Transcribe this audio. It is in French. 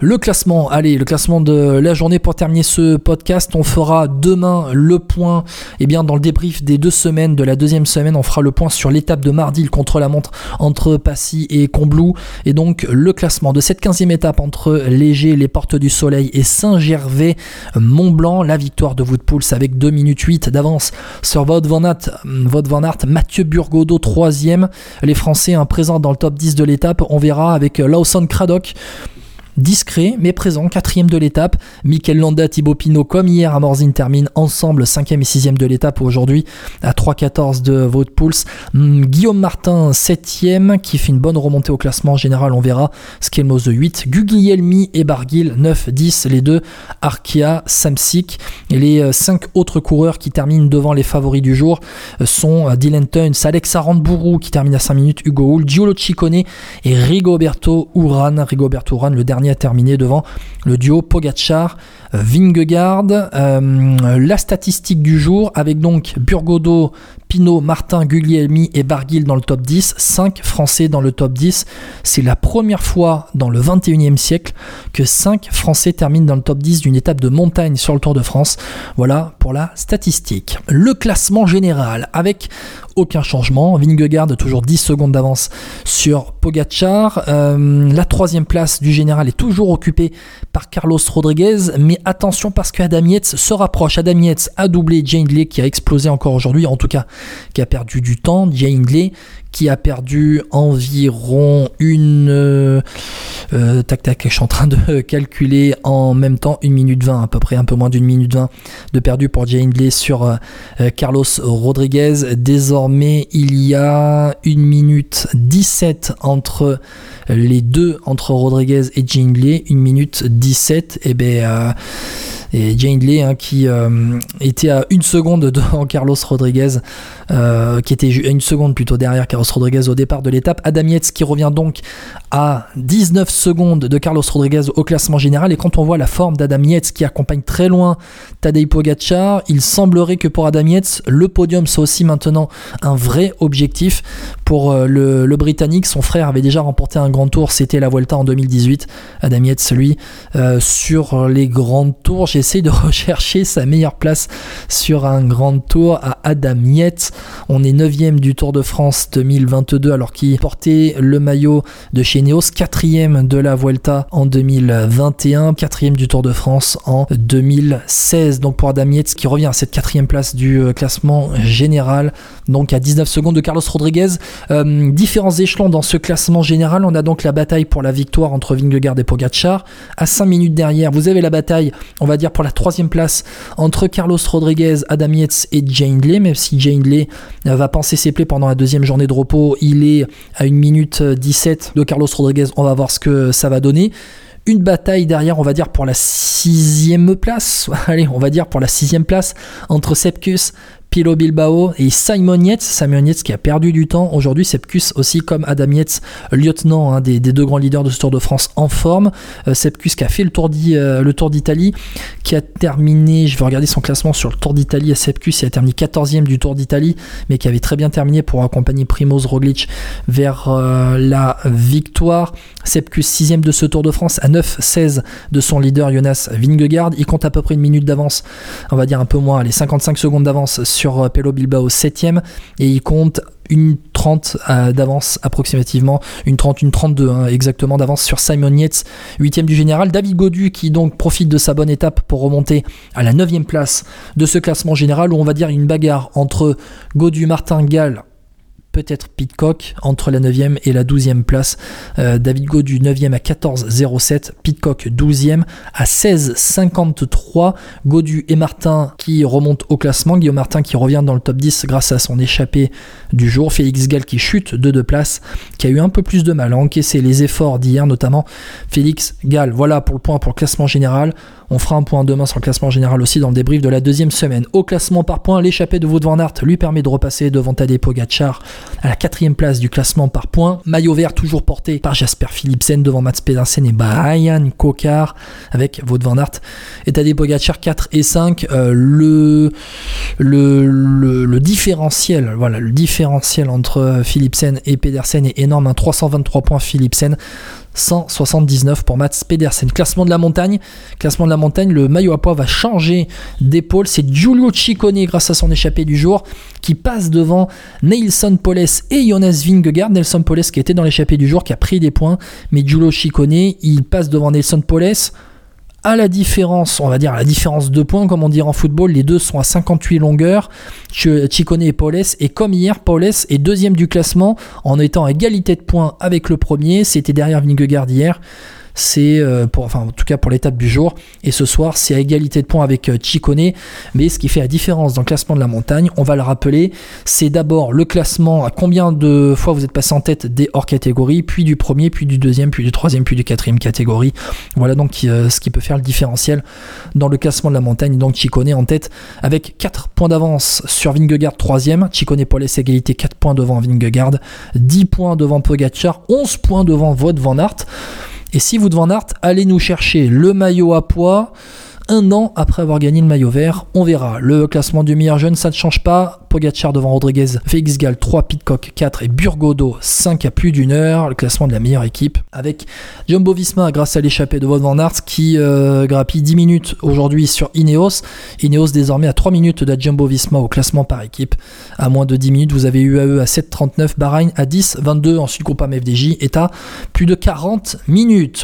Le classement, allez, le classement de la journée pour terminer ce podcast. On fera demain le point, eh bien, dans le débrief des deux semaines, de la deuxième semaine, on fera le point sur l'étape de mardi, le contre-la-montre entre Passy et Combloux. Et donc, le classement de cette 15e étape entre Léger, les Portes du Soleil et Saint-Gervais, Mont-Blanc. La victoire de Woodpulse avec 2 minutes 8 d'avance sur Wout van Mathieu Burgodeau, troisième. Les Français, un présent dans le top 10 de l'étape. On verra avec Lawson Craddock discret mais présent, quatrième de l'étape. Mikel Landa, Thibaut Pinot, comme hier à Morzine, terminent ensemble cinquième et sixième de l'étape aujourd'hui à 3-14 de votre pulse. Hmm, Guillaume Martin, septième, qui fait une bonne remontée au classement général, on verra. Skelmose 8, Guglielmi et Barguil 9, 10, les deux. Arkea, Samsic les euh, cinq autres coureurs qui terminent devant les favoris du jour euh, sont euh, Dylan Tuns, Alexa Randbourou qui termine à 5 minutes, Hugo Hull, Giolo Ciccone et Rigoberto Uran. Rigoberto Uran, le dernier a terminé devant le duo Pogachar Vingegaard. Euh, la statistique du jour avec donc Burgodo, Pinot, Martin, Guglielmi et Barguil dans le top 10, 5 Français dans le top 10. C'est la première fois dans le 21e siècle que 5 Français terminent dans le top 10 d'une étape de montagne sur le Tour de France. Voilà pour la statistique. Le classement général avec aucun changement. Vingegaard toujours 10 secondes d'avance sur Pogachar. Euh, la troisième place du général est toujours occupée par Carlos Rodriguez, mais attention parce que Adam Yates se rapproche. Adam Yates a doublé Jane qui a explosé encore aujourd'hui, en tout cas qui a perdu du temps. Jane qui a perdu environ une... Euh, euh, tac tac, je suis en train de calculer en même temps une minute 20, à peu près un peu moins d'une minute 20 de perdu pour Jay Hindley sur euh, Carlos Rodriguez. Désormais, il y a une minute 17 entre les deux, entre Rodriguez et Jay Hindley. Une minute 17, et ben et Jane Lee hein, qui euh, était à une seconde devant Carlos Rodriguez, euh, qui était à une seconde plutôt derrière Carlos Rodriguez au départ de l'étape. Adam Yates qui revient donc à 19 secondes de Carlos Rodriguez au classement général. Et quand on voit la forme d'Adam Yates qui accompagne très loin Tadej Pogacar, il semblerait que pour Adam Yates, le podium soit aussi maintenant un vrai objectif pour euh, le, Britannique. Son frère avait déjà remporté un grand tour, c'était la Vuelta en 2018. Adam Yates, lui, sur les grands tours, j'essaie de rechercher sa meilleure place sur un grand tour à Adam Yates. On est 9ème du Tour de France 2022 alors qu'il portait le maillot de chez Neos, 4ème de la Vuelta en 2021, 4ème du Tour de France en 2016. Donc pour Adam Yates qui revient à cette quatrième place du euh, classement général, donc à 19 secondes de Carlos Rodriguez. Euh, différents échelons dans ce classement général. On a donc la bataille pour la victoire entre Vingegaard et Pogacar. À 5 minutes derrière, vous avez la bataille, on va dire pour la troisième place entre Carlos Rodriguez, Adam Yates et Jane même si Jane Lee euh, va penser ses plaies pendant la deuxième journée de repos, il est à 1 minute 17 de Carlos Rodriguez, on va voir ce que ça va donner. Une bataille derrière, on va dire pour la sixième place, allez, on va dire pour la sixième place entre Sepkus Pilo Bilbao et Simon Yates. Simon Yates qui a perdu du temps aujourd'hui. Sepkus aussi comme Adam Yates, lieutenant hein, des, deux grands leaders de ce Tour de France en forme. Euh, Sepkus qui a fait le Tour euh, d'Italie, qui a terminé, je vais regarder son classement sur le Tour d'Italie. Sepkus il a terminé 14e du Tour d'Italie, mais qui avait très bien terminé pour accompagner Primoz Roglic vers euh, la victoire. Sepkus 6e de ce Tour de France à 9-16 de son leader Jonas Vingegaard. Il compte à peu près une minute d'avance, on va dire un peu moins, les 55 secondes d'avance sur sur euh, Pelo Bilbao 7ème et il compte une 30 euh, d'avance approximativement, une 30, une 32 hein, exactement d'avance sur Simon Yates, 8ème du général. David Godu qui donc profite de sa bonne étape pour remonter à la 9ème place de ce classement général où on va dire une bagarre entre Godu, Martin, Gall, peut-être Pitcock entre la 9e et la 12e place. Euh, David Godu 9e à 14,07, Pitcock 12e à 16,53. Godu et Martin qui remontent au classement. Guillaume Martin qui revient dans le top 10 grâce à son échappée du jour. Félix Gall qui chute de deux places, qui a eu un peu plus de mal à encaisser les efforts d'hier, notamment Félix Gall. Voilà pour le point pour le classement général. On fera un point demain sur le classement général aussi dans le débrief de la deuxième semaine. Au classement par points, l'échappée de Wout van lui permet de repasser devant Tadej Pogacar à la quatrième place du classement par points. Maillot vert toujours porté par Jasper Philipsen devant Mats Pedersen et Brian Kokar avec Wout van Aert et Tadej Pogacar 4 et 5. Euh, le, le, le, différentiel, voilà, le différentiel entre Philipsen et Pedersen est énorme. 323 points Philipsen. 179 pour Mats Pedersen. Classement de la montagne, classement de la montagne, le maillot à poids va changer d'épaule. C'est Giulio Ciccone grâce à son échappée du jour qui passe devant Nelson Poles et Jonas Vingegaard. Nelson Poles qui était dans l'échappée du jour, qui a pris des points, mais Giulio Ciccone, il passe devant Nelson Poles à la différence, on va dire la différence de points, comme on dirait en football, les deux sont à 58 longueurs, Chicone et Paules, et comme hier, Paules est deuxième du classement en étant à égalité de points avec le premier, c'était derrière Vingegaard hier, c'est euh, pour, enfin en tout cas pour l'étape du jour. Et ce soir, c'est à égalité de points avec euh, Chicone. Mais ce qui fait la différence dans le classement de la montagne, on va le rappeler, c'est d'abord le classement à combien de fois vous êtes passé en tête des hors catégories, puis du premier, puis du deuxième, puis du troisième, puis du quatrième catégorie. Voilà donc euh, ce qui peut faire le différentiel dans le classement de la montagne. Donc Chicone en tête avec 4 points d'avance sur Vingegaard troisième. Chicone Paul égalité 4 points devant Vingegaard, 10 points devant Pogacar, 11 points devant Wout van Aert. Et si vous devant Art, allez nous chercher le maillot à poids un an après avoir gagné le maillot vert. On verra. Le classement du meilleur jeune, ça ne change pas. Pogacar devant Rodriguez, Félix Gall 3, Pitcock 4 et Burgodo 5 à plus d'une heure. Le classement de la meilleure équipe avec Jumbo Visma grâce à l'échappée de Wout van qui euh, grappille 10 minutes aujourd'hui sur Ineos. Ineos désormais à 3 minutes de Jumbo Visma au classement par équipe. À moins de 10 minutes, vous avez UAE à 7,39, Bahreïn à 10, 22, ensuite Groupama FDJ est à plus de 40 minutes.